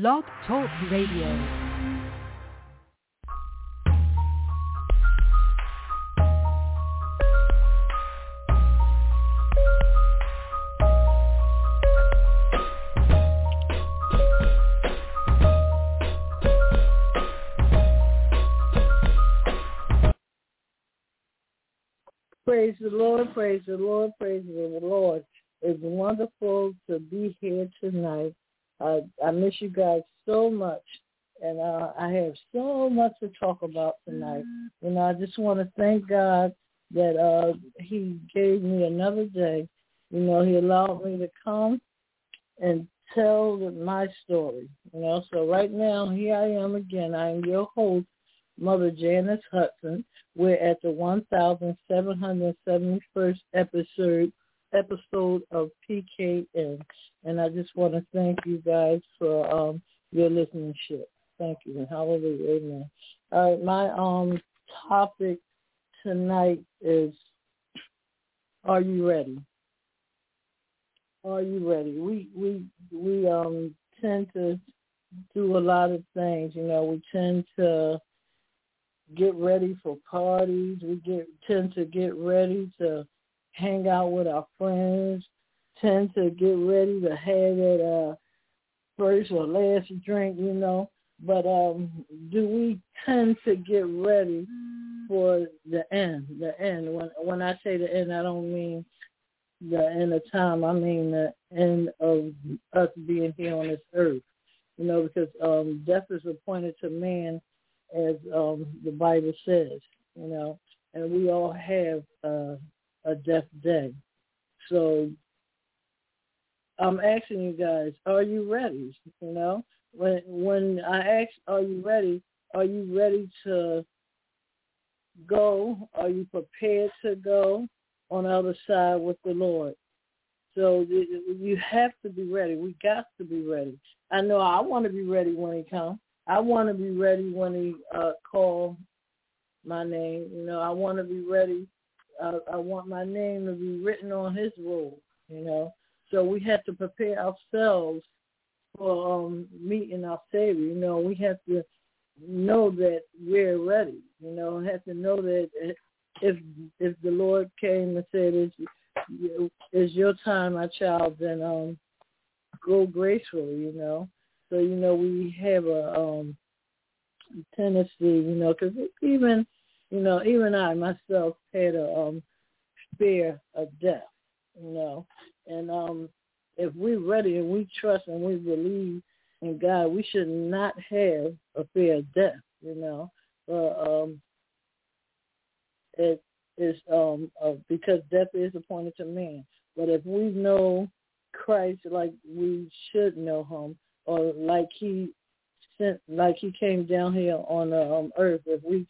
Blog Talk Radio. Praise the Lord, praise the Lord, praise the Lord. It's wonderful to be here tonight. Uh, I miss you guys so much, and uh, I have so much to talk about tonight. And I just want to thank God that uh, He gave me another day. You know, He allowed me to come and tell my story. You know, so right now here I am again. I am your host, Mother Janice Hudson. We're at the 1,771st episode episode of PKN, and I just want to thank you guys for um, your listenership. Thank you, hallelujah, amen. All right, my um topic tonight is: Are you ready? Are you ready? We we we um tend to do a lot of things. You know, we tend to get ready for parties. We get tend to get ready to hang out with our friends. Tend to get ready to have that uh, first or last drink, you know. But um, do we tend to get ready for the end? The end. When when I say the end, I don't mean the end of time. I mean the end of us being here on this earth. You know, because um, death is appointed to man as um, the Bible says, you know, and we all have uh, a death day. So I'm asking you guys, are you ready? You know, when when I ask, are you ready? Are you ready to go? Are you prepared to go on the other side with the Lord? So you have to be ready. We got to be ready. I know I want to be ready when he comes. I want to be ready when he uh, call my name. You know, I want to be ready. Uh, I want my name to be written on his roll. You know, so we have to prepare ourselves for um, meeting our Savior. You know, we have to know that we're ready. You know, have to know that if if the Lord came and said, "It's, it's your time, my child," then um, go gracefully. You know, so you know we have a um tendency, you know, because even you know even I myself had a um fear of death, you know, and um if we're ready and we trust and we believe in God, we should not have a fear of death, you know. But um it is um uh, because death is appointed to man. But if we know Christ like we should know him, or like he sent, like he came down here on the um, earth. If we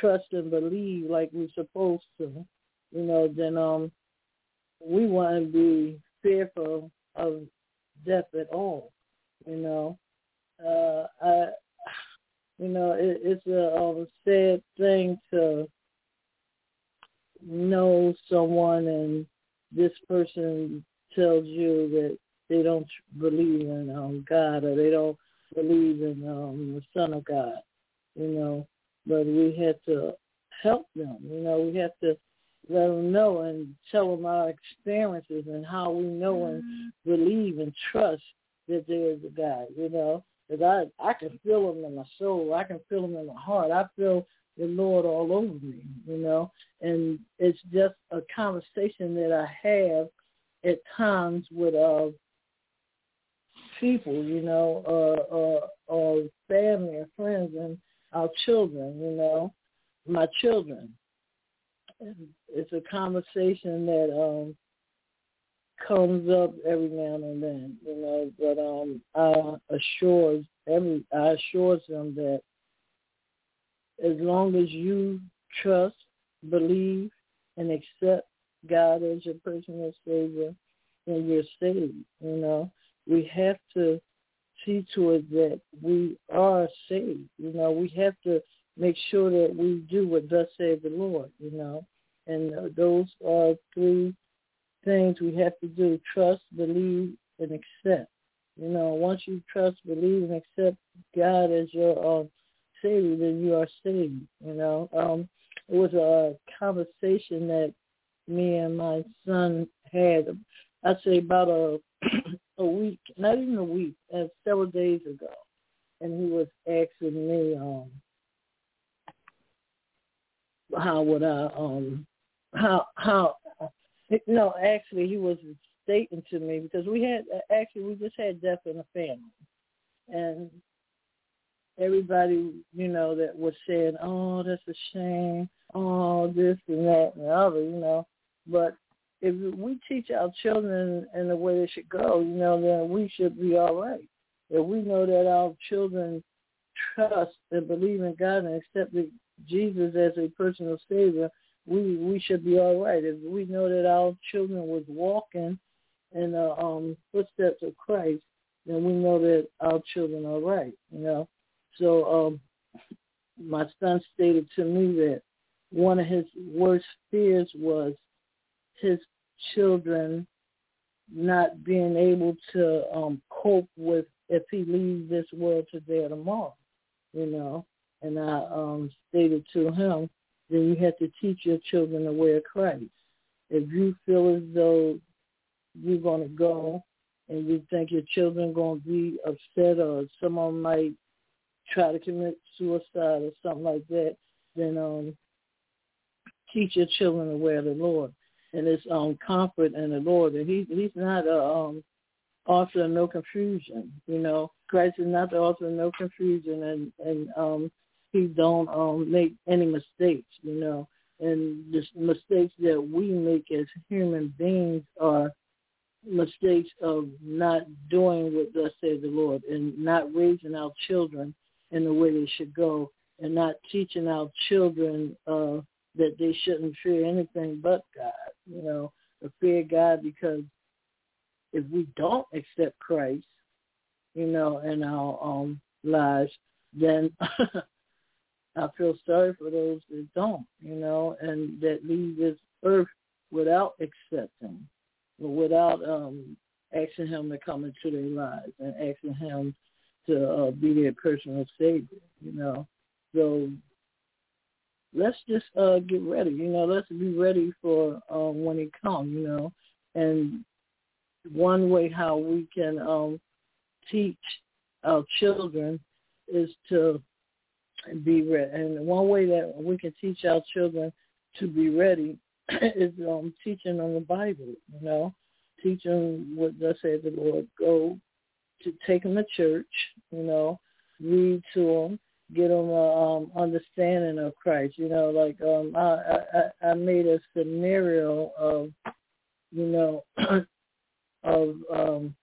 trust and believe like we're supposed to, you know, then um, we want to be fearful of death at all. You know, uh, I, you know, it, it's a um, sad thing to know someone and this person tells you that they don't believe in um, God or they don't believe in um, the Son of God, you know. But we have to help them, you know. We have to let them know and tell them our experiences and how we know and mm-hmm. believe and trust that there is a God, you know. Because I, I can feel him in my soul. I can feel him in my heart. I feel the Lord all over me, you know. And it's just a conversation that I have at times with uh, people, you know, or, or, or family or friends and our children, you know, my children. It's a conversation that um comes up every now and then, you know, but um I assure every I assure them that as long as you trust, believe, and accept God as your personal Savior, then you're saved, you know we have to see to it that we are saved. You know, we have to make sure that we do what thus says the Lord, you know. And uh, those are three things we have to do, trust, believe, and accept, You know, once you trust, believe, and accept God as your um, Savior, then you are saved. You know, um, it was a conversation that me and my son had. I'd say about a a week, not even a week, uh, several days ago, and he was asking me, um, how would I, um, how how, no, actually he was stating to me because we had actually we just had death in the family, and everybody you know that was saying, oh, that's a shame, oh, this and that and the other, you know, but if we teach our children in the way they should go, you know, then we should be all right. If we know that our children trust and believe in God and accept Jesus as a personal savior, we we should be all right. If we know that our children was walking in the um, footsteps of Christ, then we know that our children are right. You know, so um, my son stated to me that one of his worst fears was his children not being able to um cope with if he leaves this world today or tomorrow, you know. And I um stated to him, then you have to teach your children the way of Christ. If you feel as though you're gonna go and you think your children gonna be upset or someone might try to commit suicide or something like that, then um teach your children the way of the Lord and his um comfort in the Lord. And he he's not a um author of no confusion. You know, Christ is not the author of no confusion, and and um he don't um make any mistakes. You know, and the mistakes that we make as human beings are mistakes of not doing what thus says the Lord and not raising our children in the way they should go and not teaching our children uh that they shouldn't fear anything but God, you know, to fear God because if we don't accept Christ, you know, in our um, lives, then I feel sorry for those that don't, you know, and that leave this earth without accepting, without um, asking him to come into their lives and asking him to uh, be their personal savior, you know. So let's just uh get ready, you know, let's be ready for um when it comes, you know. And one way how we can um teach our children is to be ready. And one way that we can teach our children to be ready is um teaching them the Bible, you know. Teach them what thus say the Lord. Go to take them to church, you know, read to them, get them a um, understanding of Christ. You know, like um, I, I I made a scenario of, you know, of um,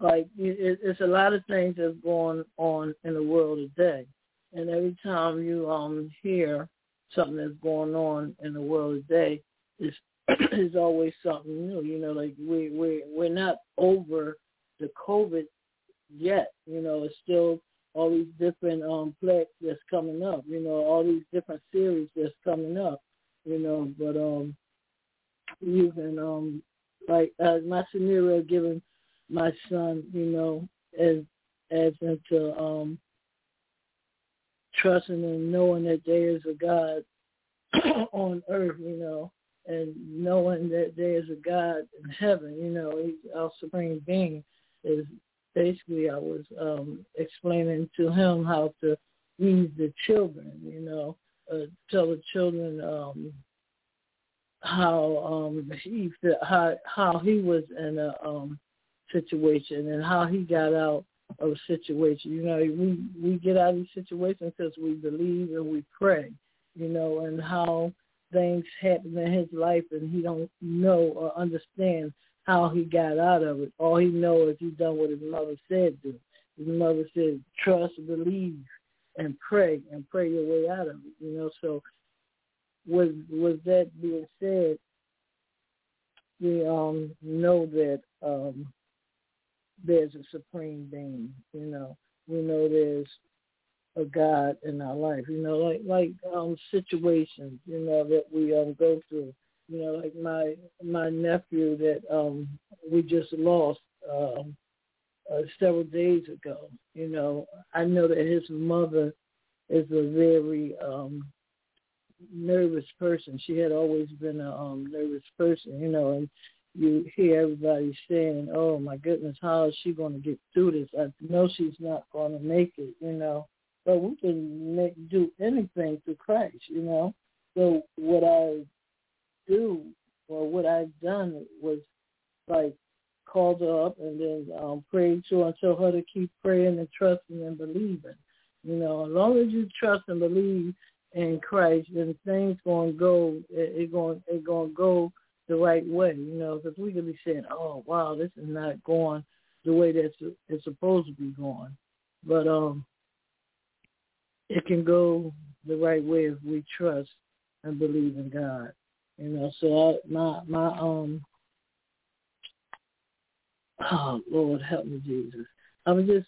like it, it's a lot of things that's going on in the world today, and every time you um hear something that's going on in the world today, it's is always something new. You know, like we we we're not over the COVID yet. You know, it's still all these different um plaques that's coming up, you know, all these different series that's coming up, you know, but um even um like uh, my scenario given my son, you know, as as into um trusting and knowing that there is a God on earth, you know, and knowing that there is a God in heaven, you know, he's our supreme being is basically I was um, explaining to him how to ease the children, you know, uh, tell the children um, how um, he how how he was in a um, situation and how he got out of a situation. You know, we we get out of these situations because we believe and we pray. You know, and how things happen in his life and he don't know or understand how he got out of it. All he knows is he done what his mother said do. His mother said, trust, believe, and pray, and pray your way out of it. You know, so with with that being said, we um know that um there's a supreme being. You know, we know there's a God in our life. You know, like like um situations, you know, that we um go through you know, like my my nephew that um we just lost um uh, several days ago. You know, I know that his mother is a very um nervous person. She had always been a um nervous person, you know, and you hear everybody saying, "Oh my goodness, how is she going to get through this?" I know she's not going to make it, you know. But we can make, do anything through Christ, you know. So what I do or what I've done was like called her up and then um, prayed to her and tell her to keep praying and trusting and believing. You know, as long as you trust and believe in Christ, then things to go. It, it going it to go the right way. You know, because we could be saying, "Oh, wow, this is not going the way that it's supposed to be going," but um, it can go the right way if we trust and believe in God. You know, so I, my my um oh Lord help me Jesus. I'm just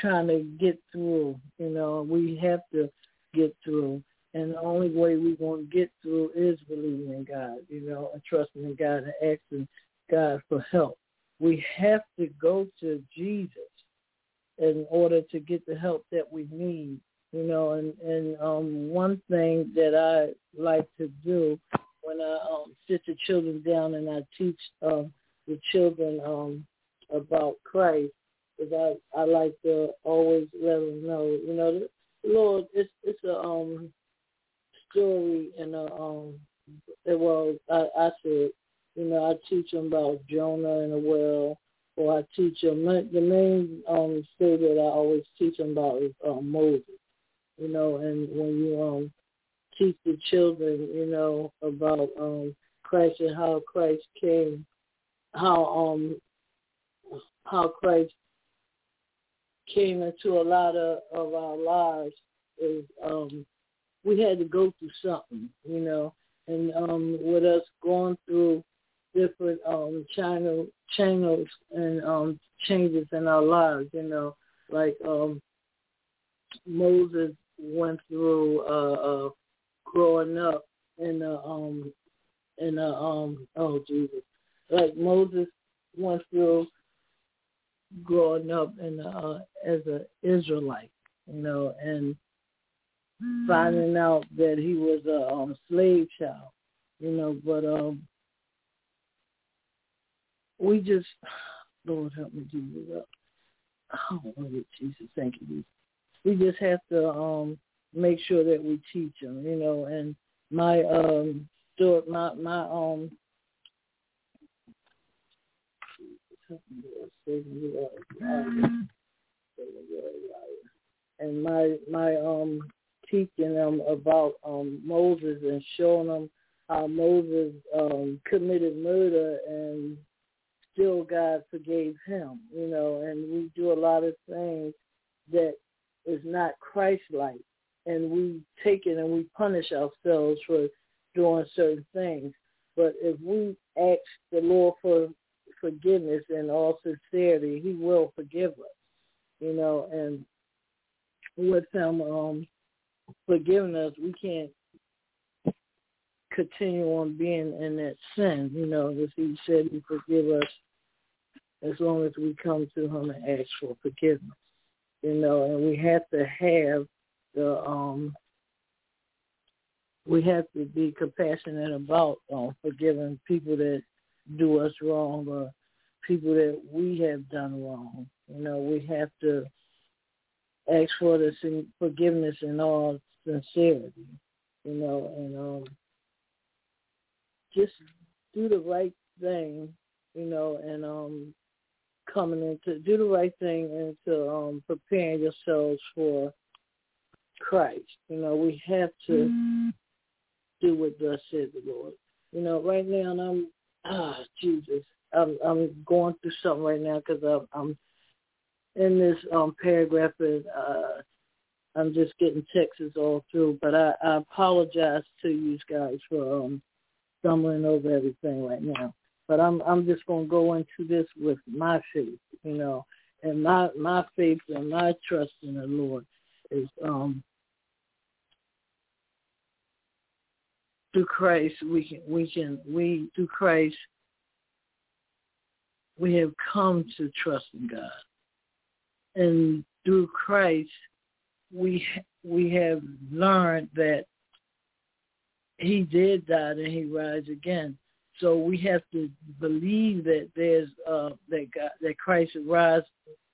trying to get through, you know, we have to get through. And the only way we're going to get through is believing in God, you know, and trusting in God and asking God for help. We have to go to Jesus in order to get the help that we need, you know. And and um, one thing that I like to do when I um, sit the children down and I teach um, the children um, about Christ, because I I like to always let them know, you know, the Lord, it's it's a um story and a um well I I said, you know, I teach them about Jonah and the well, or I teach them the main um story that I always teach them about is um, Moses, you know, and when you um teach the children, you know, about um Christ and how Christ came, how um how Christ came into a lot of, of our lives is um we had to go through something, you know, and um with us going through different um channel channels and um changes in our lives, you know, like um Moses went through uh uh growing up in the um in the um oh Jesus. Like Moses went through growing up in uh, as an Israelite, you know, and finding out that he was a um, slave child, you know. But um, we just, Lord help me, Jesus. Oh, Lord Jesus, thank you. Jesus. We just have to um make sure that we teach them, you know. And my um, my my um and my my um teaching them about um Moses and showing them how Moses um committed murder and still God forgave him, you know, and we do a lot of things that is not Christ like and we take it and we punish ourselves for doing certain things. But if we ask the Lord for forgiveness in all sincerity, he will forgive us. You know, and with him um forgiving us, we can't continue on being in that sin, you know, as he said he forgive us as long as we come to him and ask for forgiveness. You know, and we have to have the um we have to be compassionate about um, forgiving people that do us wrong or people that we have done wrong. You know, we have to ask for the forgiveness in all sincerity. You know, and um, just do the right thing. You know, and um, coming into do the right thing into um, preparing yourselves for Christ. You know, we have to mm-hmm. do what thus said the Lord. You know, right now, and I'm ah Jesus, I'm I'm going through something right now because I'm, I'm in this um paragraph and uh I'm just getting texts all through. But I, I apologize to you guys for um stumbling over everything right now. But I'm I'm just gonna go into this with my faith, you know, and my my faith and my trust in the Lord is um through Christ we can we can we through Christ we have come to trust in God. and through Christ, we we have learned that he did die and he rise again. So we have to believe that there's uh, that God, that Christ rise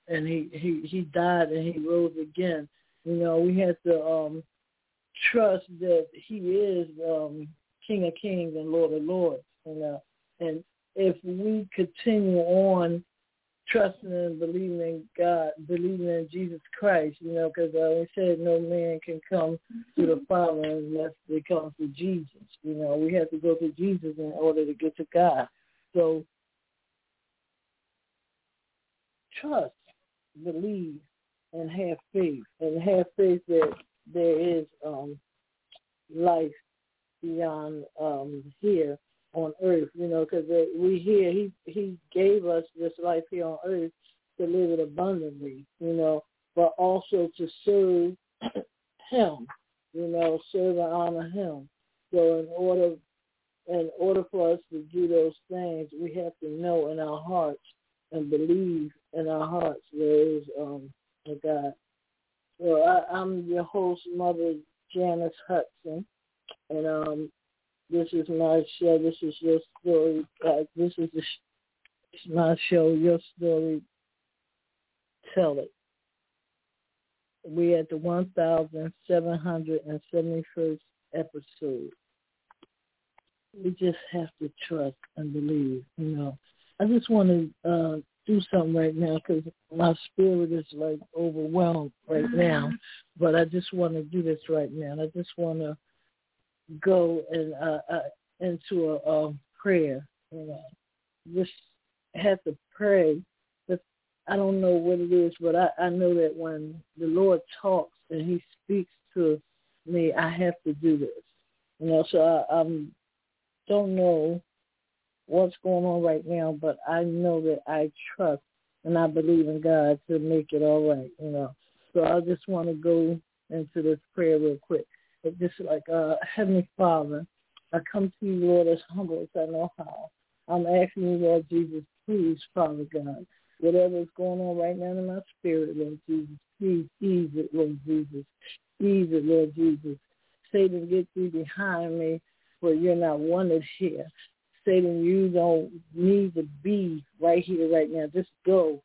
and he, he he died and he rose again. You know, we have to um, trust that he is um, King of Kings and Lord of Lords. You know, and if we continue on trusting and believing in God, believing in Jesus Christ, you know, because uh, we said no man can come to the Father unless they come to Jesus. You know, we have to go to Jesus in order to get to God. So trust, believe, and have faith, and have faith that there is um, life beyond um, here on earth, you know, because we hear he he gave us this life here on earth to live it abundantly, you know, but also to serve him, you know, serve and honor him. So in order in order for us to do those things, we have to know in our hearts and believe in our hearts there is um, a God. So I, I'm your host, Mother Janice Hudson, and um, this is my show. This is your story. Uh, this is the sh- my show. Your story. Tell it. We at the 1,771st episode. We just have to trust and believe. You know, I just want to uh, do something right now because my spirit is like overwhelmed right now. But I just want to do this right now. I just want to go and uh, uh, into a, a prayer. You know, just have to pray. But I don't know what it is, but I, I know that when the Lord talks and He speaks to me, I have to do this. You know, so I um, don't know what's going on right now, but I know that I trust and I believe in God to make it all right. You know, so I just want to go into this prayer real quick but just like uh, Heavenly Father, I come to you, Lord, as humble as I know how. I'm asking you, Lord Jesus, please, Father God, whatever is going on right now in my spirit, Lord Jesus, please ease it, Lord Jesus. Ease it, Lord Jesus. Satan, get thee behind me, for you're not wanted here. Satan, you don't need to be right here, right now. Just go.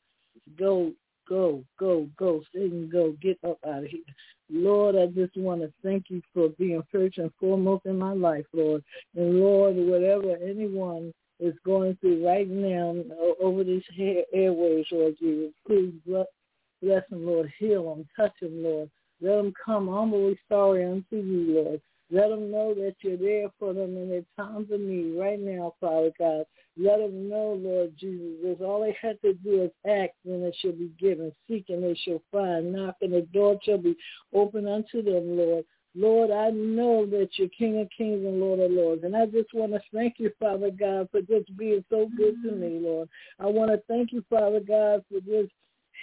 Go go, go, go. Satan, go. Get up out of here. Lord, I just want to thank you for being first and foremost in my life, Lord. And Lord, whatever anyone is going through right now over these airways, Lord Jesus, please bless, bless them, Lord. Heal them, touch them, Lord. Let them come humbly sorry unto you, Lord. Let them know that you're there for them in their times of need right now, Father God. Let them know, Lord Jesus, that all they have to do is ask and it shall be given. Seek and they shall find. Knock and the door shall be open unto them, Lord. Lord, I know that you're King of Kings and Lord of Lords. And I just want to thank you, Father God, for just being so good to me, Lord. I want to thank you, Father God, for just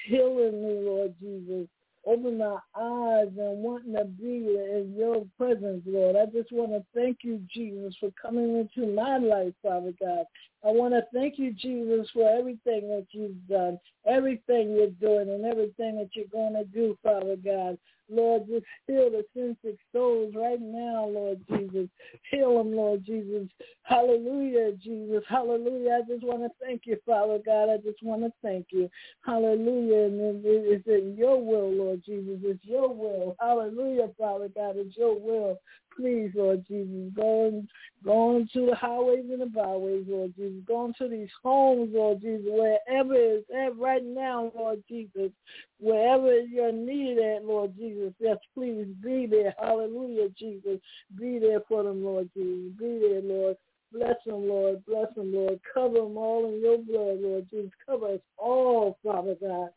healing me, Lord Jesus open my eyes and wanting to be in your presence, Lord. I just want to thank you, Jesus, for coming into my life, Father God. I want to thank you, Jesus, for everything that you've done, everything you're doing, and everything that you're going to do, Father God. Lord, just heal the sensitive souls right now, Lord Jesus. Heal them, Lord Jesus. Hallelujah, Jesus. Hallelujah. I just want to thank you, Father God. I just want to thank you. Hallelujah. And it's in your will, Lord Jesus. It's your will. Hallelujah, Father God. It's your will please, Lord Jesus, go, go on to the highways and the byways, Lord Jesus. Go into these homes, Lord Jesus, wherever it's at right now, Lord Jesus. Wherever you're needed at, Lord Jesus, yes, please be there. Hallelujah, Jesus. Be there for them, Lord Jesus. Be there, Lord. Bless them, Lord. Bless them, Lord. Cover them all in your blood, Lord Jesus. Cover us all, Father God.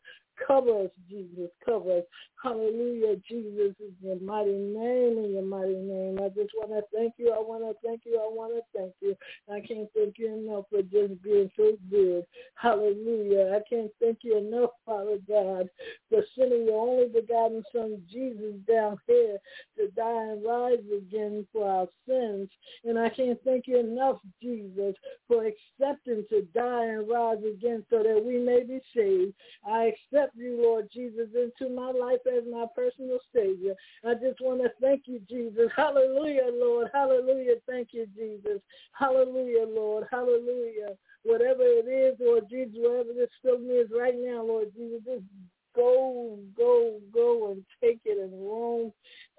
Cover us, Jesus. Cover us. Hallelujah, Jesus, in your mighty name, in your mighty name. I just want to thank you. I want to thank you. I want to thank you. I can't thank you enough for just being so good. Hallelujah. I can't thank you enough, Father God, for sending your only begotten Son, Jesus, down here to die and rise again for our sins. And I can't thank you enough, Jesus, for accepting to die and rise again so that we may be saved. I accept you, Lord Jesus, into my life as my personal Savior. I just want to thank you, Jesus. Hallelujah, Lord. Hallelujah. Thank you, Jesus. Hallelujah, Lord. Hallelujah. Whatever it is, Lord Jesus, whatever this feeling is right now, Lord Jesus, just go, go, go and take it and roam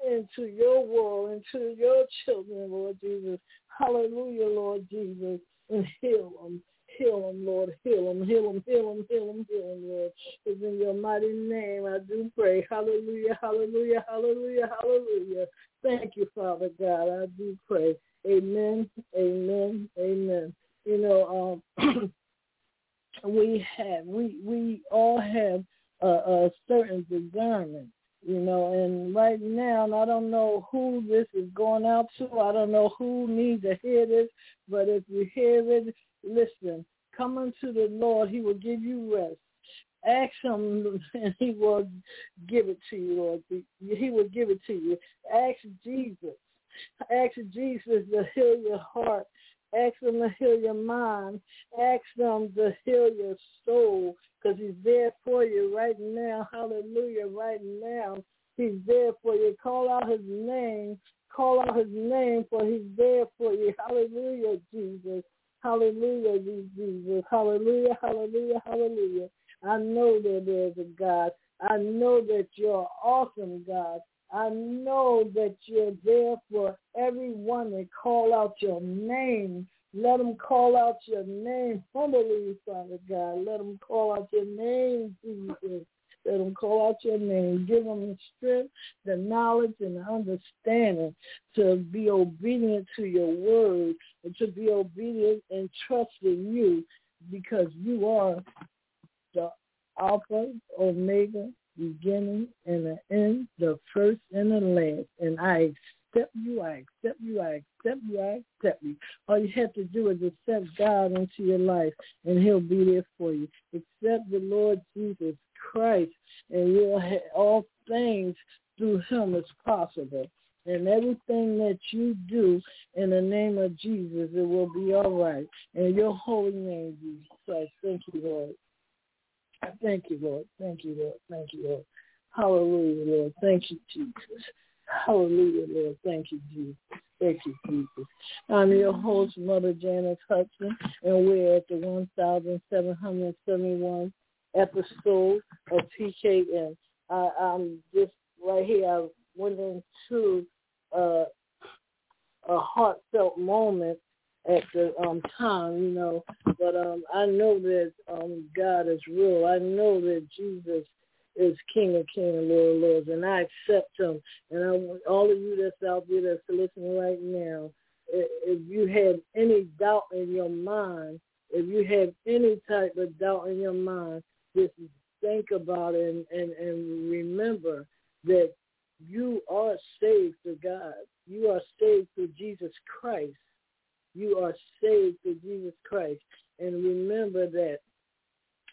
into your world, into your children, Lord Jesus. Hallelujah, Lord Jesus, and heal them. Heal them, Lord. Heal them, heal them, heal them, heal them, heal them, Lord. It's in your mighty name I do pray. Hallelujah, hallelujah, hallelujah, hallelujah. Thank you, Father God. I do pray. Amen, amen, amen. You know, um, we have, we, we all have a, a certain discernment you know, and right now, and I don't know who this is going out to. I don't know who needs to hear this, but if you hear it, listen. Come unto the Lord; He will give you rest. Ask Him, and He will give it to you, Lord. He will give it to you. Ask Jesus. Ask Jesus to heal your heart. Ask him to heal your mind. Ask him to heal your soul because he's there for you right now. Hallelujah. Right now. He's there for you. Call out his name. Call out his name for he's there for you. Hallelujah, Jesus. Hallelujah, Jesus. Hallelujah, hallelujah, hallelujah. I know that there's a God. I know that you're awesome, God. I know that you're there for everyone that call out your name. Let them call out your name humbly, Father God. Let them call out your name, Jesus. Let them call out your name. Give them the strength, the knowledge, and the understanding to be obedient to your word and to be obedient and trust in you because you are the Alpha, Omega, beginning and the end, the first and the last. And I accept you, I accept you, I accept you, I accept you. All you have to do is accept God into your life and he'll be there for you. Accept the Lord Jesus Christ and you'll have all things through him is possible. And everything that you do in the name of Jesus, it will be all right. In your holy name, Jesus Christ. Thank you, Lord. Thank you, Lord. Thank you, Lord. Thank you, Lord. Hallelujah, Lord. Thank you, Jesus. Hallelujah, Lord. Thank you, Jesus. Thank you, Jesus. I'm your host, Mother Janice Hudson, and we're at the 1,771 episode of PKN. I, I'm just right here. I went into uh, a heartfelt moment at the um time, you know. But um I know that um God is real. I know that Jesus is King of Kings and Lord of Lords, and I accept Him. And I want all of you that's out there that's listening right now, if you have any doubt in your mind, if you have any type of doubt in your mind, just think about it and, and, and remember that you are saved to God. You are saved through Jesus Christ you are saved through Jesus Christ. And remember that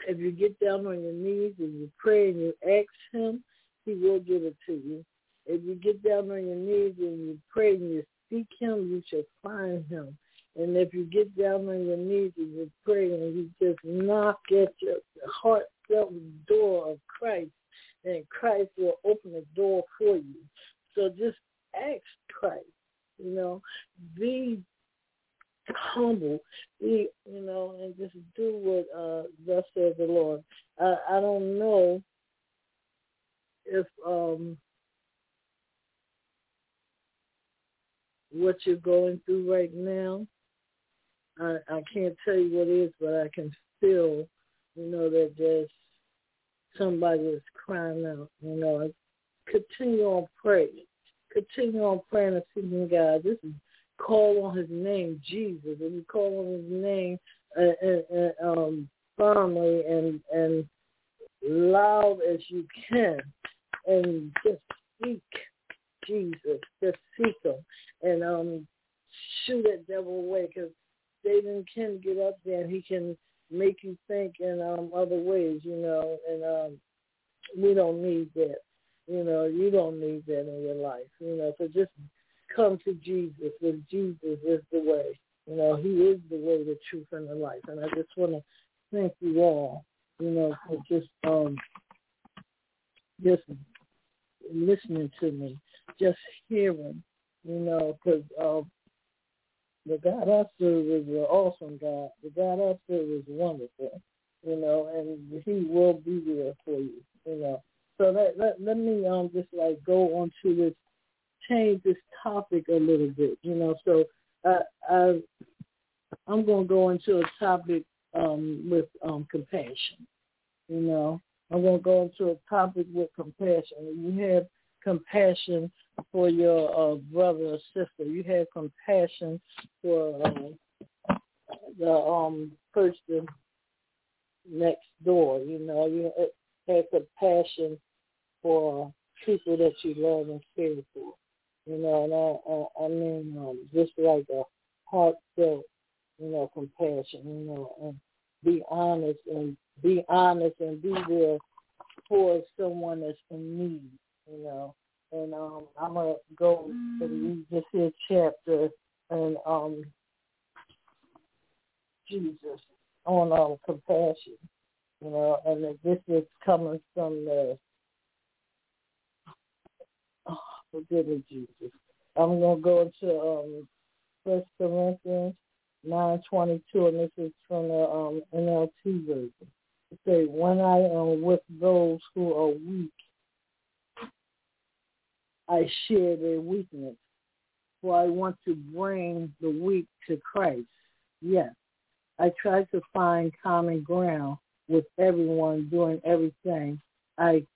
if you get down on your knees and you pray and you ask him, he will give it to you. If you get down on your knees and you pray and you seek him, you shall find him. And if you get down on your knees and you pray and you just knock at your heartfelt door of Christ, then Christ will open the door for you. So just ask Christ, you know, be humble, be, you know, and just do what uh, thus says the Lord. I, I don't know if um, what you're going through right now. I, I can't tell you what it is, but I can feel, you know, that there's somebody that's crying out. You know, continue on praying. Continue on praying and seeking God. This is call on his name, Jesus, and you call on his name uh, uh, uh, um, firmly and and loud as you can, and just speak Jesus, just seek him, and um, shoo that devil away, because Satan can get up there and he can make you think in um, other ways, you know, and um, we don't need that. You know, you don't need that in your life. You know, so just come to Jesus, and Jesus is the way. You know, he is the way, the truth, and the life. And I just want to thank you all, you know, for just um, just listening to me, just hearing, you know, because uh, the God I serve is an awesome God. The God I serve is wonderful, you know, and He will be there for you, you know. So let let, let me um just like go on to this, change this topic a little bit, you know. So I, I I'm to go into a topic um with um compassion, you know. I'm to go into a topic with compassion. You have compassion for your uh, brother or sister. You have compassion for uh, the um, person next door. You know, you have compassion for people that you love and care for. You know, and I, I, I mean, um, just like a heartfelt, you know, compassion. You know, and be honest and be honest and be there for someone that's in need. You know, and um, I'm gonna go and read this here chapter and um, Jesus on um, compassion, you know, and this is coming from the oh, forgive me, Jesus. I'm gonna go into um, First Corinthians nine twenty two, and this is from the um, NLT version. It says, "When I am with those who are weak." I share their weakness. For I want to bring the weak to Christ. Yes, I try to find common ground with everyone doing everything I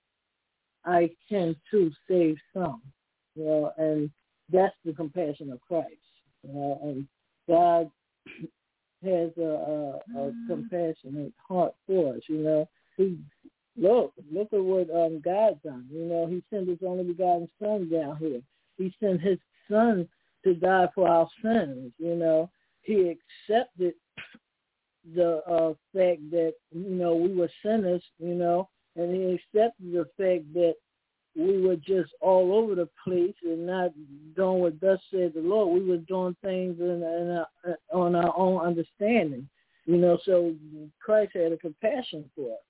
I can to save some. You know, and that's the compassion of Christ. You know, and God has a, a, a mm. compassionate heart for us. You know, He look, look at what um, God done. You know, he sent his only begotten son down here. He sent his son to die for our sins. You know, he accepted the uh, fact that, you know, we were sinners, you know, and he accepted the fact that we were just all over the place and not doing what thus said the Lord. We were doing things in, in our, on our own understanding. You know, so Christ had a compassion for us.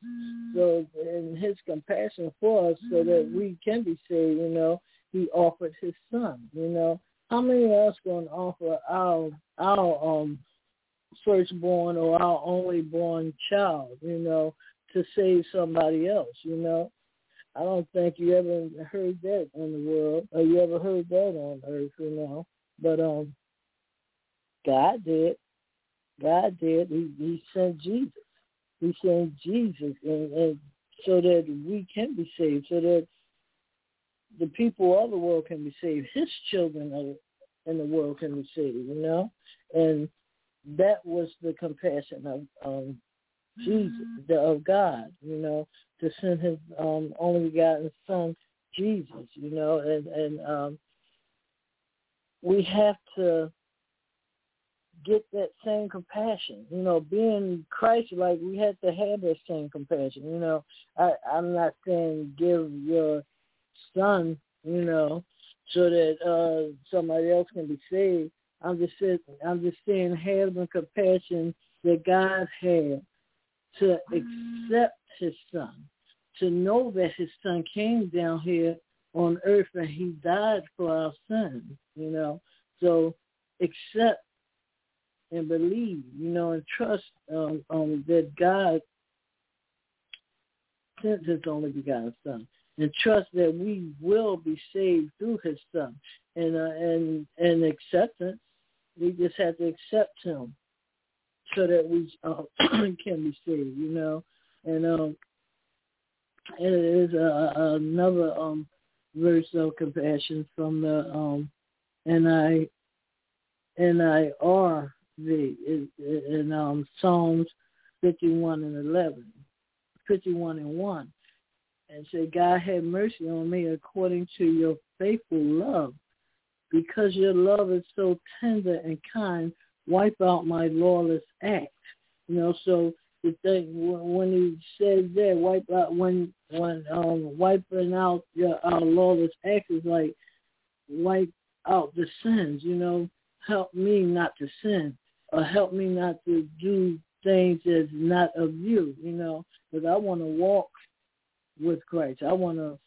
So in his compassion for us so that we can be saved, you know, he offered his son, you know. How many of us going to offer our our um firstborn or our only born child, you know, to save somebody else, you know? I don't think you ever heard that in the world, or you ever heard that on earth, you know. But um, God did. God did. He, he sent Jesus. He sent Jesus, and, and so that we can be saved, so that the people of the world can be saved. His children in the world can be saved. You know, and that was the compassion of um, Jesus, the, of God. You know, to send His um, only begotten Son, Jesus. You know, and and um, we have to get that same compassion. You know, being Christ like we have to have that same compassion. You know, I, I'm not saying give your son, you know, so that uh somebody else can be saved. I'm just saying I'm just saying have the compassion that God had to accept his son, to know that his son came down here on earth and he died for our sins, you know. So accept and believe, you know, and trust um, um, that God sent his only begotten son and trust that we will be saved through his son. And uh, and and acceptance we just have to accept him so that we uh, can be saved you know. And um it is uh, another um verse of compassion from the um and I and I are the in um, Psalms 51 and 11, 51 and 1, and say, God have mercy on me according to your faithful love. Because your love is so tender and kind, wipe out my lawless act. You know, so the thing when he says that, wipe out when when um wiping out your our lawless acts is like wipe out the sins. You know, help me not to sin or help me not to do things that's not of you, you know, because I want to walk with Christ. I want to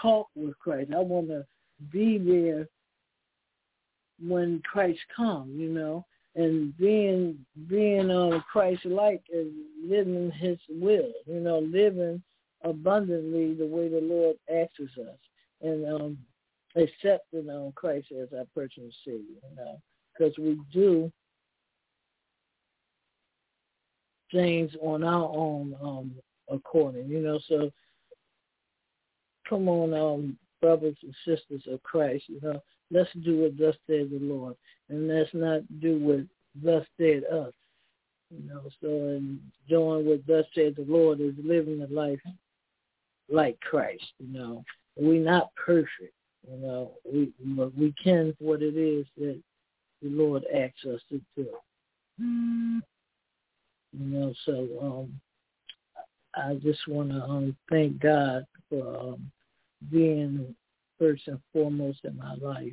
talk with Christ. I want to be there when Christ comes, you know, and being being uh, Christ-like is living His will, you know, living abundantly the way the Lord asks us, and um, accepting um, Christ as our personal Savior, you know, because we do things on our own um, according, you know. So come on, um, brothers and sisters of Christ, you know, let's do what thus said the Lord, and let's not do what thus said us. You know, so in doing what thus said the Lord is living a life like Christ. You know, we're not perfect. You know, we but we can what it is that the Lord asks us to do. You know, so um, I just want to um, thank God for um, being first and foremost in my life.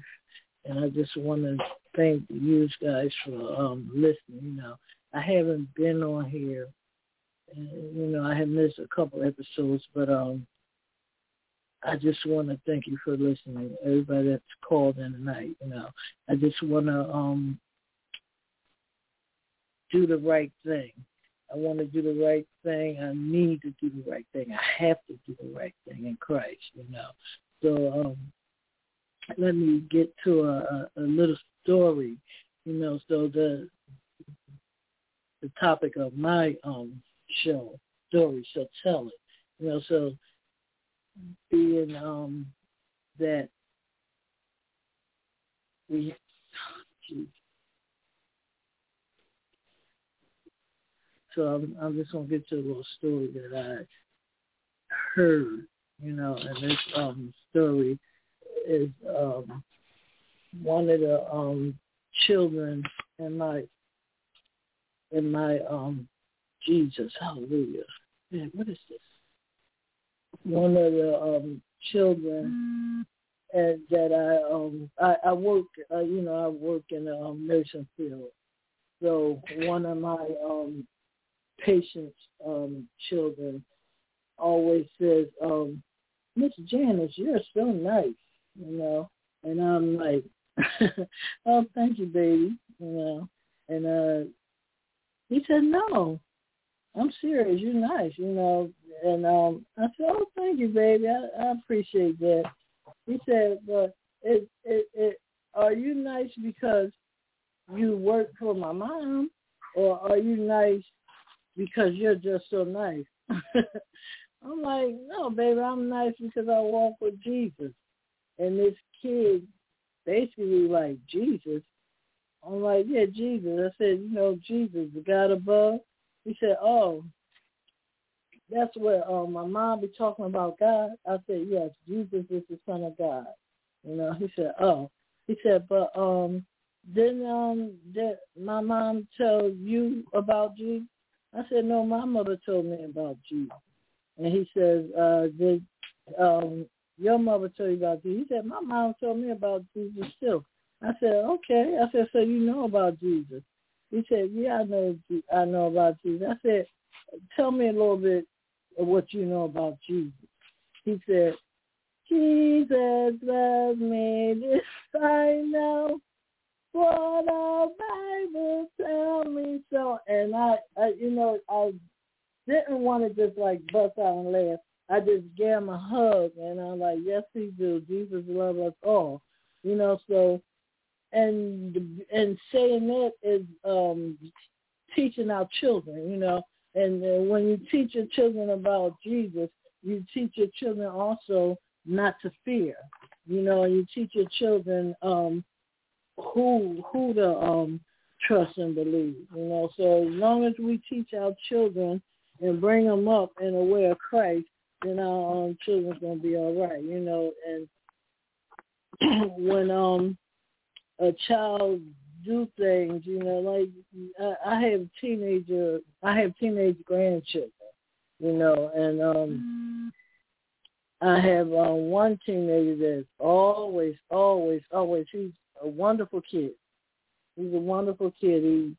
And I just want to thank you guys for um, listening. You know, I haven't been on here. And, you know, I have missed a couple episodes, but um, I just want to thank you for listening. Everybody that's called in tonight, you know, I just want to um, do the right thing. I want to do the right thing. I need to do the right thing. I have to do the right thing in Christ, you know. So um, let me get to a, a, a little story, you know. So the the topic of my um show, story, so tell it, you know. So being um that we, geez, So I'm, I'm just gonna get to a little story that I heard, you know, and this um story is um one of the um children in my in my um Jesus, hallelujah. Man, what is this? One of the um children and that I um I, I work uh, you know I work in a um, nursing field. So one of my um patients' um, children always says, um, Miss Janice, you're so nice, you know. And I'm like, oh, thank you, baby, you know. And uh, he said, no, I'm serious. You're nice, you know. And um, I said, oh, thank you, baby. I, I appreciate that. He said, but it, it, it, are you nice because you work for my mom, or are you nice because you're just so nice. I'm like, no, baby, I'm nice because I walk with Jesus. And this kid basically like, Jesus? I'm like, yeah, Jesus. I said, you know, Jesus, the God above. He said, oh, that's where um, my mom be talking about God. I said, yes, Jesus is the Son of God. You know, he said, oh. He said, but um, didn't um, did my mom tell you about Jesus? I said, no, my mother told me about Jesus. And he says, uh, did um, your mother tell you about Jesus? He said, my mom told me about Jesus too. I said, okay. I said, so you know about Jesus? He said, yeah, I know, I know about Jesus. I said, tell me a little bit of what you know about Jesus. He said, Jesus loves me, this I know, for the Bible tell me so. And I, I, you know, I didn't want to just like bust out and laugh. I just gave him a hug, and I'm like, yes, he do. Jesus loves us all, you know. So, and and saying that is um teaching our children, you know. And when you teach your children about Jesus, you teach your children also not to fear. You know, you teach your children um who who to um trust and believe. You know, so as long as we teach our children and bring them up in a way of Christ, then our um, children's gonna be all right. You know, and when um a child do things, you know, like I, I have teenager, I have teenage grandchildren, you know, and um I have uh, one teenager that's always, always, always. He's a wonderful kid. He's a wonderful kid. He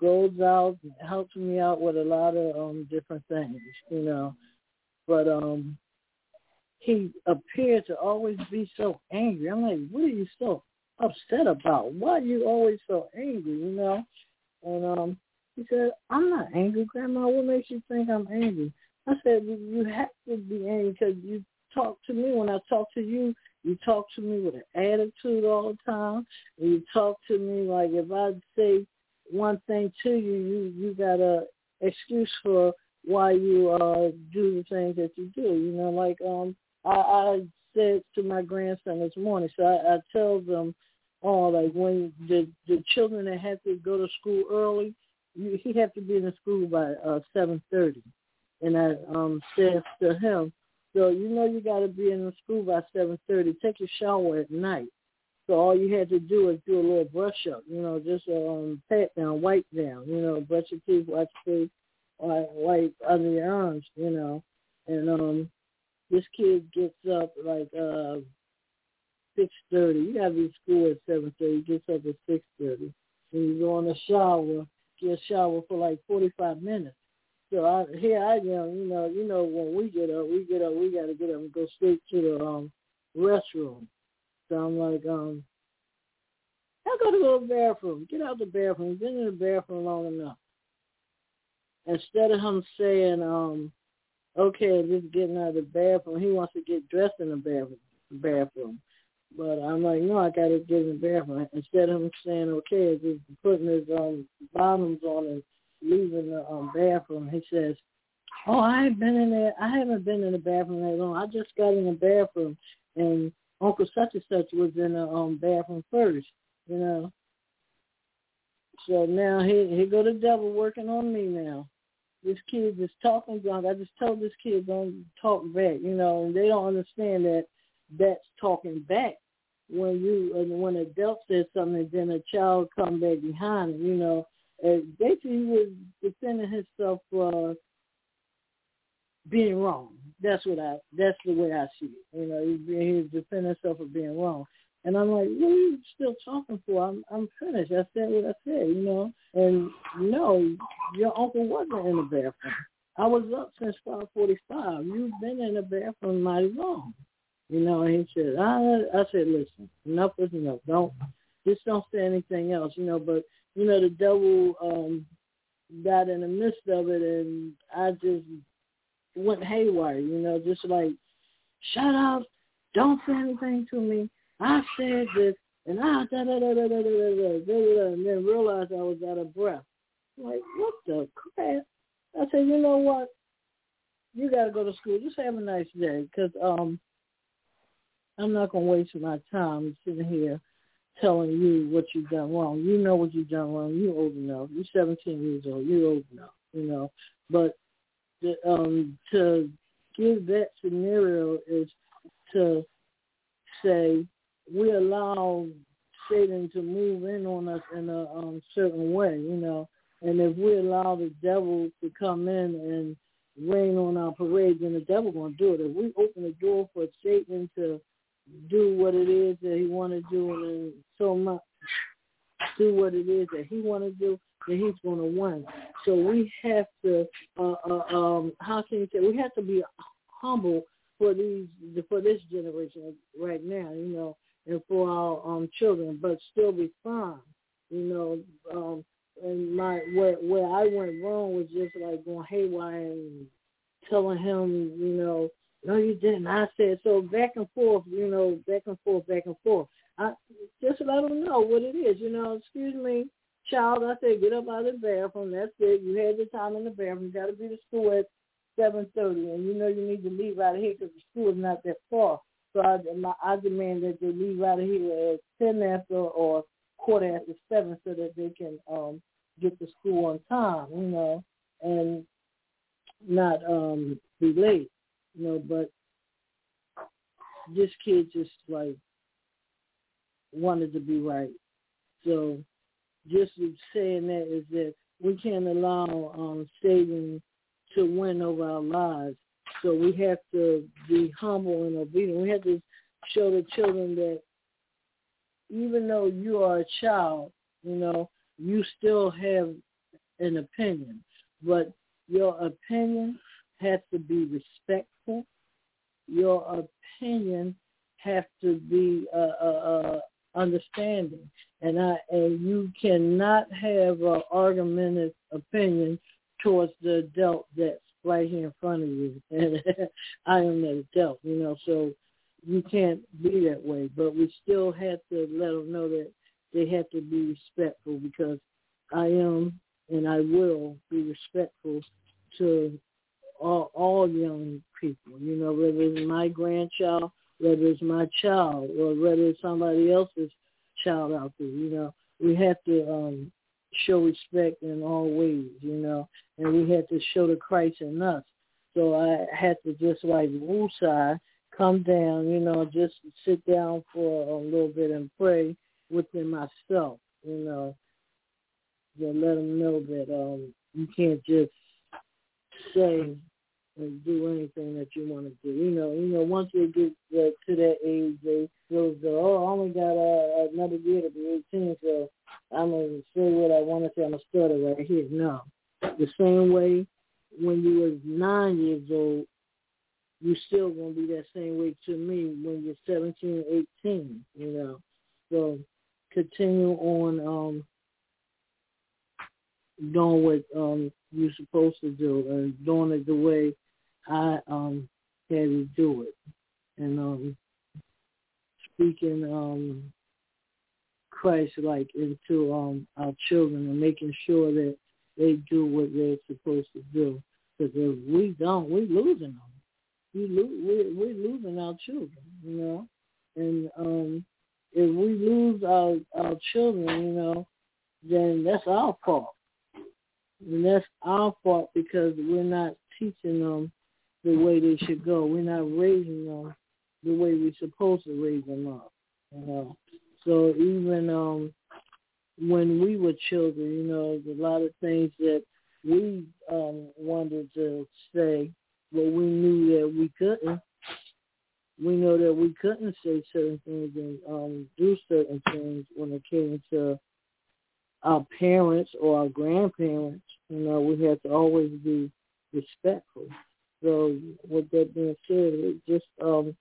goes out and helps me out with a lot of um different things, you know. But um he appeared to always be so angry. I'm like, what are you so upset about? Why are you always so angry? You know? And um, he said, I'm not angry, Grandma. What makes you think I'm angry? I said, you have to be angry because you talk to me. When I talk to you, you talk to me with an attitude all the time. And you talk to me like if I say one thing to you, you you got a excuse for why you uh do the things that you do. You know, like um I, I said to my grandson this morning, so I, I tell them all like when the the children that have to go to school early, you, he have to be in the school by uh seven thirty. And I um said to him, so you know you got to be in the school by seven thirty. Take your shower at night. So all you had to do is do a little brush up, you know, just um pat down, wipe down, you know, brush your teeth, wash your face, wipe, under your arms, you know. And um this kid gets up like uh six thirty. You gotta be school at seven thirty, gets up at six thirty. And you go in the shower, get a shower for like forty five minutes. So I, here I am, you know, you know, when we get up, we get up, we got to get up and go straight to the um restroom. So I'm like, um, I got to go to the bathroom. Get out the bathroom. Been in the bathroom long enough. Instead of him saying, um, okay, just getting out of the bathroom, he wants to get dressed in the bathroom. Bathroom. But I'm like, no, I got to get in the bathroom. Instead of him saying, okay, just putting his um bottoms on and leaving the um, bathroom, he says, "Oh, I ain't been in there. I haven't been in the bathroom that long. I just got in the bathroom, and Uncle such and such was in the um, bathroom first, you know." So now he he go the devil working on me now. This kid is talking drunk. I just told this kid don't talk back, you know, and they don't understand that that's talking back when you when an adult says something then a child come back behind you know uh, basically he was defending himself for being wrong. That's what I. That's the way I see it. You know, he, he was defending himself for being wrong. And I'm like, what are you still talking for? I'm I'm finished. I said what I said, you know. And no, your uncle wasn't in the bathroom. I was up since five forty five. You've been in the bathroom mighty long. You know, and he said, I I said, listen, enough is enough. Don't just don't say anything else, you know, but you know, the devil um got in the midst of it and I just went haywire, you know, just like, shut up, don't say anything to me. I said this and I da da da da da da da da da and then realized I was out of breath. Like, what the crap? I said, you know what? You got to go to school. Just have a nice day, because um, I'm not gonna waste my time sitting here telling you what you've done wrong. You know what you've done wrong. You're old enough. You're 17 years old. You're old enough, you know. But the, um, to give that scenario is to say we allow Satan to move in on us in a um, certain way, you know. And if we allow the devil to come in and rain on our parade, then the devil gonna do it. If we open the door for Satan to do what it is that he want to do and so much do what it is that he want to do, then he's going to win. So we have to, uh, uh, um, how can you say, we have to be humble for these, for this generation right now, you know, and for our um, children, but still be firm, you know. Um, and my where where I went wrong was just like going haywire and telling him, you know, no, you didn't. I said so back and forth, you know, back and forth, back and forth. I just let them know what it is, you know. Excuse me, child. I said get up out of the bathroom. That's it. You had your time in the bathroom. You got to be to school at seven thirty, and you know you need to leave out of here because the school is not that far. So I, my, I demand that they leave out of here at ten after or quarter after seven, so that they can um get to school on time, you know, and not um be late you know, but this kid just like wanted to be right. So just saying that is that we can't allow um, Satan to win over our lives. So we have to be humble and obedient. We have to show the children that even though you are a child, you know, you still have an opinion. But your opinion has to be respectful. Your opinion have to be uh, uh, uh, understanding, and I and you cannot have an argumentative opinion towards the adult that's right here in front of you, and I am the adult, you know. So you can't be that way, but we still have to let them know that they have to be respectful because I am and I will be respectful to all, all young people, you know, whether it's my grandchild, whether it's my child, or whether it's somebody else's child out there, you know. We have to um show respect in all ways, you know, and we have to show the Christ in us. So I had to just like woosah, come down, you know, just sit down for a little bit and pray within myself, you know, to let them know that um you can't just say and do anything that you want to do. You know, you know, once they get to that age, they feel that oh, I only got uh, another year to be 18, so I'm gonna say what I want to say. I'm gonna stutter right here. No, the same way when you was nine years old, you still gonna be that same way to me when you're 17, 18. You know, so continue on um doing what um you're supposed to do and doing it the way I um had to do it. And um speaking um Christ like into um our children and making sure that they do what they're supposed to do. Because if we don't, we're losing them. We lo- we're, we're losing our children, you know. And um if we lose our our children, you know, then that's our fault. And that's our fault because we're not teaching them the way they should go. We're not raising them the way we're supposed to raise them up. You know. So even um when we were children, you know, a lot of things that we um wanted to say, but we knew that we couldn't. We know that we couldn't say certain things and um do certain things when it came to our parents or our grandparents. You know, we had to always be respectful. So with that being said, it just um,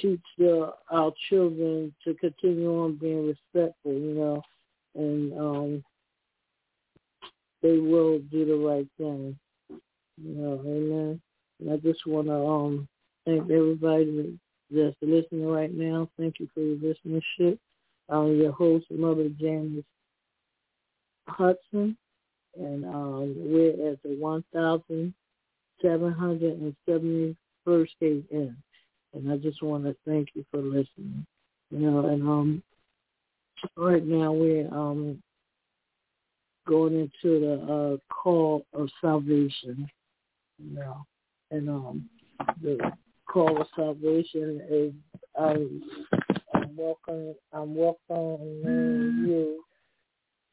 teach the, our children to continue on being respectful, you know, and um, they will do the right thing. You know, amen. And I just want to um, thank everybody that's listening right now. Thank you for your listenership. I'm your host, Mother Janice Hudson, and um, we're at the 1,000 771st Gate Inn. And I just want to thank you for listening. You know, and um, right now we're um going into the uh, call of salvation. You know, and um, the call of salvation is I, I'm welcoming I'm welcoming you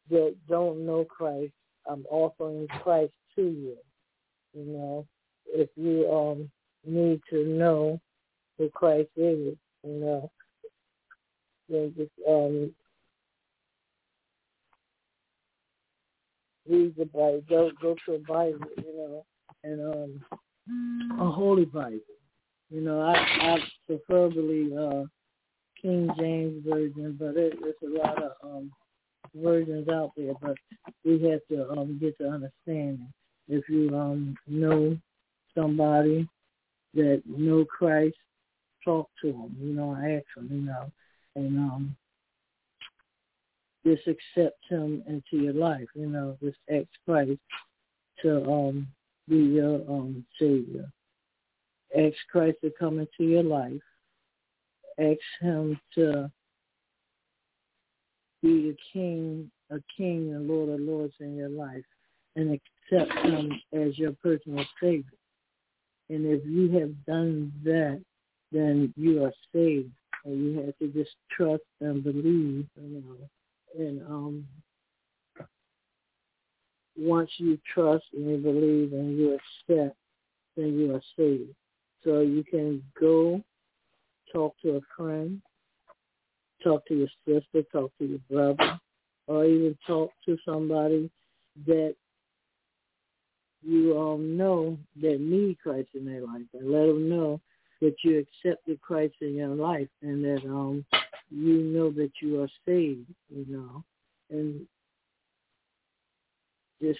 that don't know Christ. I'm offering Christ to you. You know, if you um need to know who Christ is, you know, then just um read the Bible, go go to a Bible, you know, and um a holy Bible. You know, I I preferably uh King James version, but it, there's a lot of um versions out there, but we have to um get to understanding. If you um know somebody that know Christ, talk to them, you know, ask them, you know, and um, just accept him into your life, you know, just ask Christ to um, be your um, Savior. Ask Christ to come into your life. Ask him to be the King, a King and Lord of Lords in your life and accept him as your personal Savior. And if you have done that, then you are saved. And you have to just trust and believe, you know. And um, once you trust and you believe and you accept, then you are saved. So you can go talk to a friend, talk to your sister, talk to your brother, or even talk to somebody that you um know that need Christ in their life and let them know that you accepted Christ in your life and that um you know that you are saved, you know, and just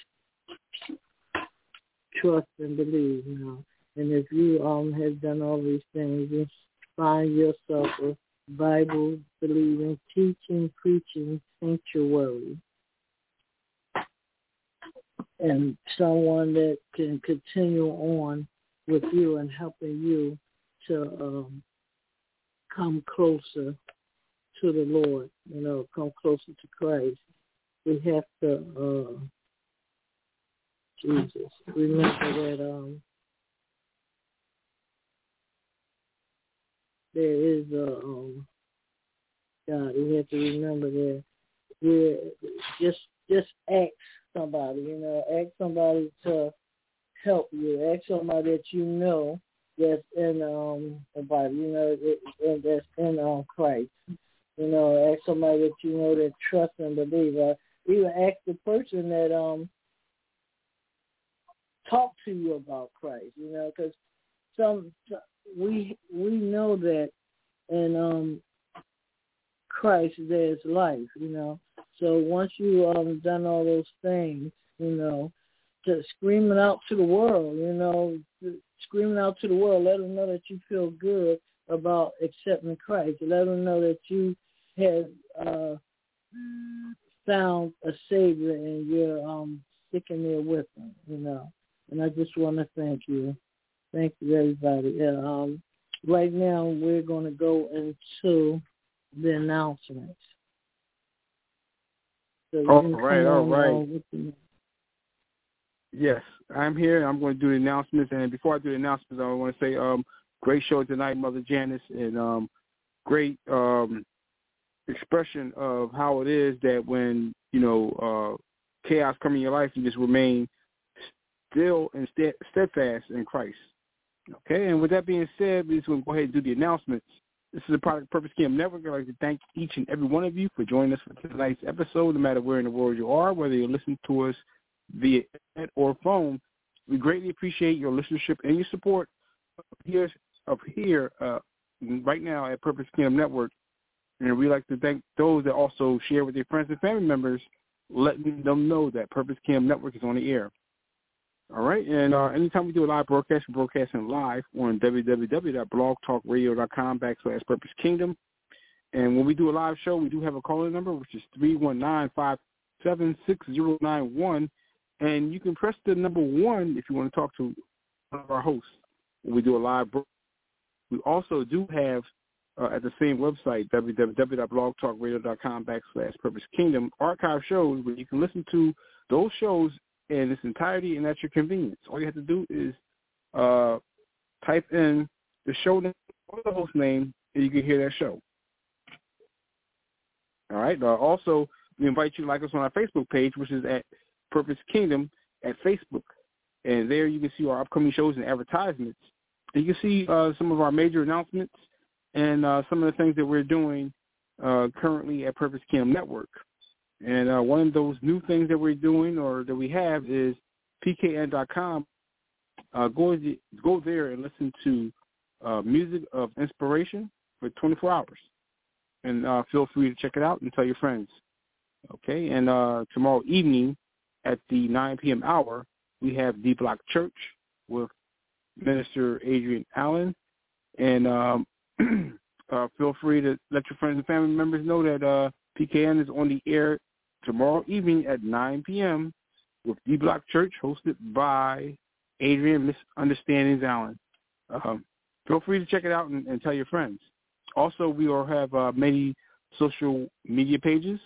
trust and believe, you know. And if you um have done all these things, just find yourself a Bible believing, teaching, preaching sanctuary. And someone that can continue on with you and helping you to um, come closer to the Lord, you know, come closer to Christ. We have to, uh, Jesus, remember that um, there is a, um, God, we have to remember that we just just ask somebody, you know, ask somebody to help you, ask somebody that you know that's in um the Bible, you know, that, that's in um Christ. You know, ask somebody that you know that trust and believe. Or even ask the person that um talk to you about Christ. You know, because some we we know that in um Christ there's life. You know, so once you um done all those things, you know, to screaming out to the world, you know, screaming out to the world, let them know that you feel good about accepting Christ. Let them know that you have uh, found a Savior and you're um, sticking there with them, you know. And I just want to thank you. Thank you, everybody. Um, right now, we're going to go into the announcements. So all right, all right. Yes, I'm here. I'm going to do the announcements, and before I do the announcements, I want to say, um, great show tonight, Mother Janice, and um, great um, expression of how it is that when you know uh, chaos come in your life, you just remain still and steadfast in Christ. Okay, and with that being said, we're just going to go ahead and do the announcements. This is a Product Purpose Kingdom Network. I'd like to thank each and every one of you for joining us for tonight's episode, no matter where in the world you are, whether you're listening to us via internet or phone. We greatly appreciate your listenership and your support of here, uh, right now at Purpose Kingdom Network. And we'd like to thank those that also share with their friends and family members, letting them know that Purpose Kingdom Network is on the air. All right, and uh, anytime we do a live broadcast, we're broadcasting live on www.blogtalkradio.com backslash Purpose Kingdom. And when we do a live show, we do have a calling number, which is three one nine five seven six zero nine one. And you can press the number one if you want to talk to one of our hosts when we do a live. broadcast. We also do have uh, at the same website, www.blogtalkradio.com backslash Purpose Kingdom, archive shows where you can listen to those shows in its entirety and at your convenience. All you have to do is uh, type in the show name or the host name, and you can hear that show. All right. Uh, also, we invite you to like us on our Facebook page, which is at Purpose Kingdom at Facebook. And there you can see our upcoming shows and advertisements. And you can see uh, some of our major announcements and uh, some of the things that we're doing uh, currently at Purpose Kingdom Network. And uh, one of those new things that we're doing or that we have is pkn.com. Uh, go, go there and listen to uh, music of inspiration for 24 hours. And uh, feel free to check it out and tell your friends. Okay, and uh, tomorrow evening at the 9 p.m. hour, we have D Block Church with Minister Adrian Allen. And um, uh, feel free to let your friends and family members know that uh, PKN is on the air tomorrow evening at 9 p.m. with D Block Church, hosted by Adrian Misunderstandings Allen. Um, feel free to check it out and, and, tell your friends. Also, we will have uh, many social media pages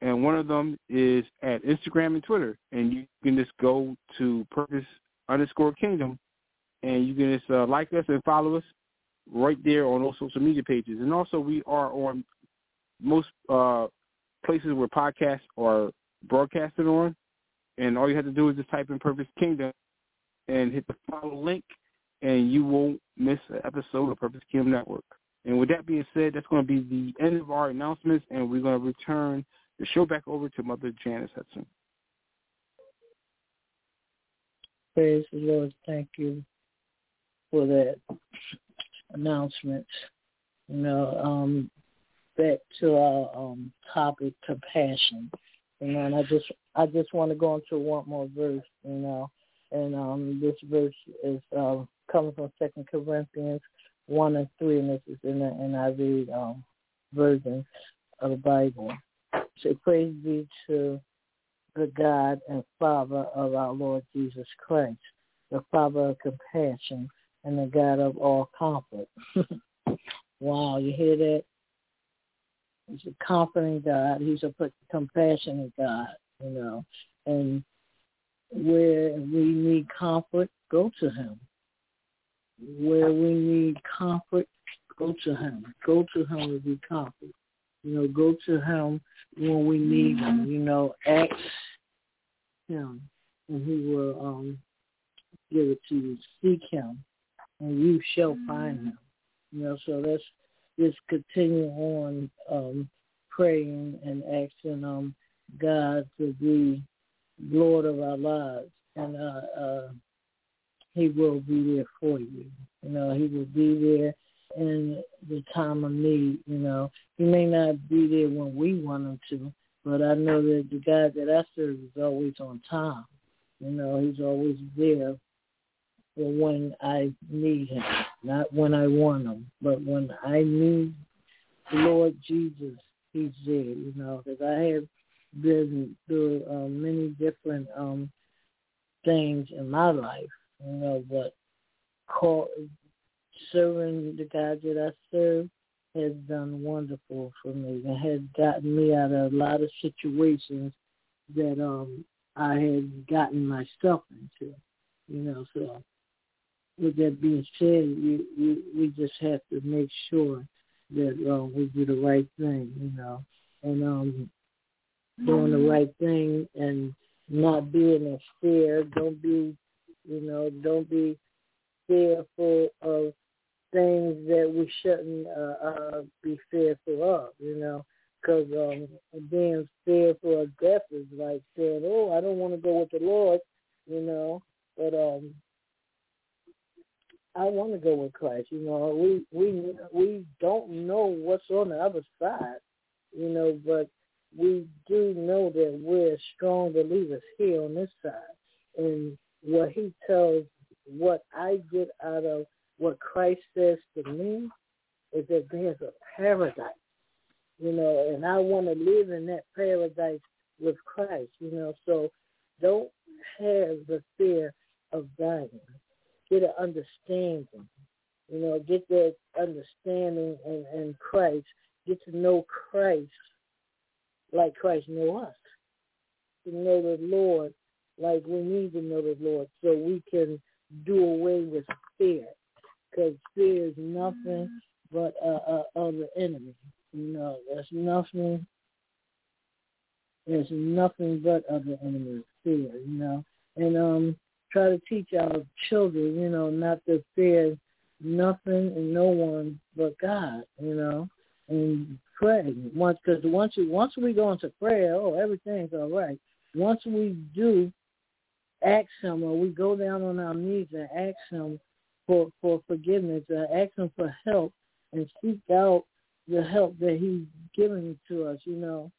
and one of them is at Instagram and Twitter. And you can just go to purpose underscore kingdom, and you can just uh, like us and follow us right there on those social media pages. And also, we are on most uh, places where podcasts are broadcasted on. And all you have to do is just type in Purpose Kingdom and hit the follow link, and you won't miss an episode of Purpose Kingdom Network. And with that being said, that's going to be the end of our announcements, and we're going to return the show back over to Mother Janice Hudson. Praise the Lord. Thank you for that. announcement. You know, um, back to our um, topic, compassion. And I just I just want to go into one more verse. You know, and um, this verse is uh, coming from Second Corinthians one and three, and this is in the NIV um, version of the Bible. So praise be to the God and Father of our Lord Jesus Christ, the Father of compassion and the God of all comfort. wow, you hear that? He's a comforting God. He's a compassionate God, you know. And where we need comfort, go to him. Where we need comfort, go to him. Go to him to be comfort. You know, go to him when we need him. You know, ask him and he will um give it to you. Seek him and you shall find him. You know, so let's just continue on um praying and asking um God to be Lord of our lives and uh uh he will be there for you. You know, he will be there in the time of need, you know. He may not be there when we want him to, but I know that the God that I serve is always on time. You know, he's always there for when I need him, not when I want him, but when I need the Lord Jesus, he's there, you know, because I have been through uh, many different um things in my life, you know, but call, serving the God that I serve has done wonderful for me and has gotten me out of a lot of situations that um I had gotten myself into. You know, so with that being said, we we, we just have to make sure that uh, we do the right thing, you know, and um doing the right thing and not being in fear. Don't be, you know, don't be fearful of things that we shouldn't uh, uh, be fearful of, you know, because um, being fearful of death is like saying, "Oh, I don't want to go with the Lord," you know, but um, I want to go with Christ. You know, we we we don't know what's on the other side, you know, but we do know that we're strong believers here on this side, and what He tells, what I get out of what Christ says to me is that there's a paradise, you know, and I want to live in that paradise with Christ, you know. So don't have the fear of dying. Get an understanding, you know, get that understanding in, in Christ. Get to know Christ like Christ knew us. To know the Lord like we need to know the Lord so we can do away with fear because fear is nothing but uh, uh, of the enemy. You know, there's nothing. There's nothing but of the enemy. Fear, you know, and um, try to teach our children, you know, not to fear nothing and no one but God, you know, and pray once because once we once we go into prayer, oh, everything's all right. Once we do ask Him, or we go down on our knees and ask Him for for forgiveness, uh, ask Him for help, and seek out the help that He's given to us. You know,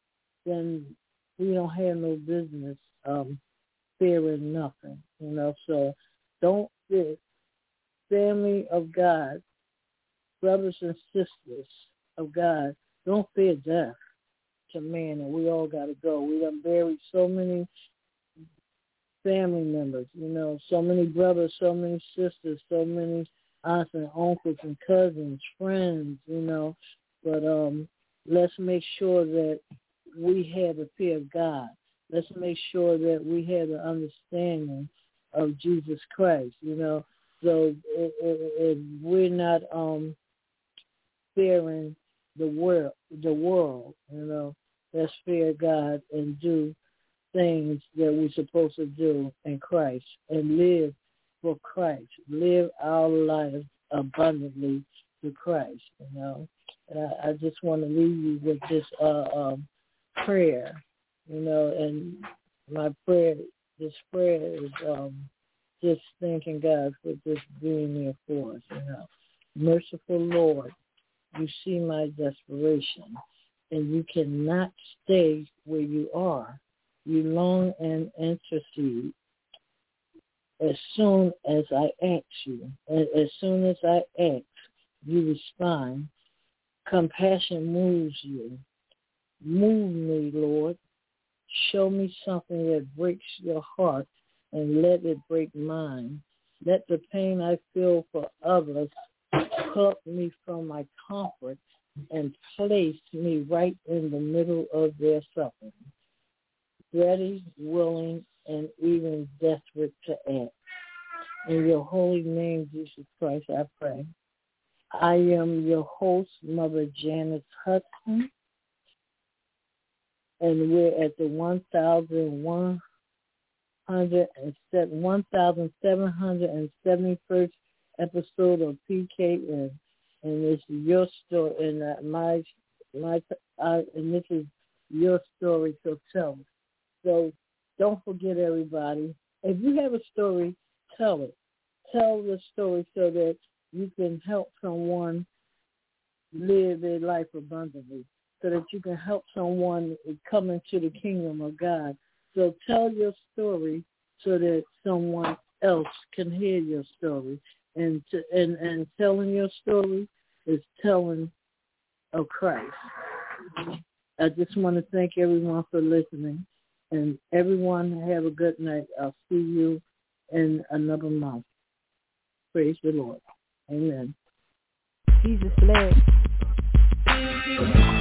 then we don't have no business um, fearing nothing. You know, so don't fear. Family of God, brothers and sisters of God, don't fear death to man, and we all got to go. We done buried so many family members, you know, so many brothers, so many sisters, so many aunts and uncles and cousins, friends, you know. But um let's make sure that we have the fear of God. Let's make sure that we have the understanding of Jesus Christ, you know. So if, we're not um fearing the world, the world, you know, let's fear God and do things that we're supposed to do in Christ and live for Christ. Live our lives abundantly to Christ, you know. And I, I just want to leave you with this uh, um, prayer, you know, and my prayer, this prayer is um, just thanking God for just being there for us, you know. Merciful Lord, you see my desperation, and you cannot stay where you are. You long and intercede as soon as I ask you. As soon as I ask, you respond. Compassion moves you. Move me, Lord. Show me something that breaks your heart and let it break mine. Let the pain I feel for others pluck me from my comfort and place me right in the middle of their suffering, ready, willing, and even desperate to act. In your holy name, Jesus Christ, I pray. I am your host, Mother Janice Hudson, and we're at the 1771st episode of PKN, and it's your story, and uh, my my uh, and this is your story, to tell. So don't forget, everybody. If you have a story, tell it. Tell the story so that you can help someone live their life abundantly, so that you can help someone come into the kingdom of God. So tell your story so that someone else can hear your story. And to, and and telling your story is telling of Christ. I just want to thank everyone for listening. And everyone have a good night. I'll see you in another month. Praise the Lord. Amen. Jesus bless.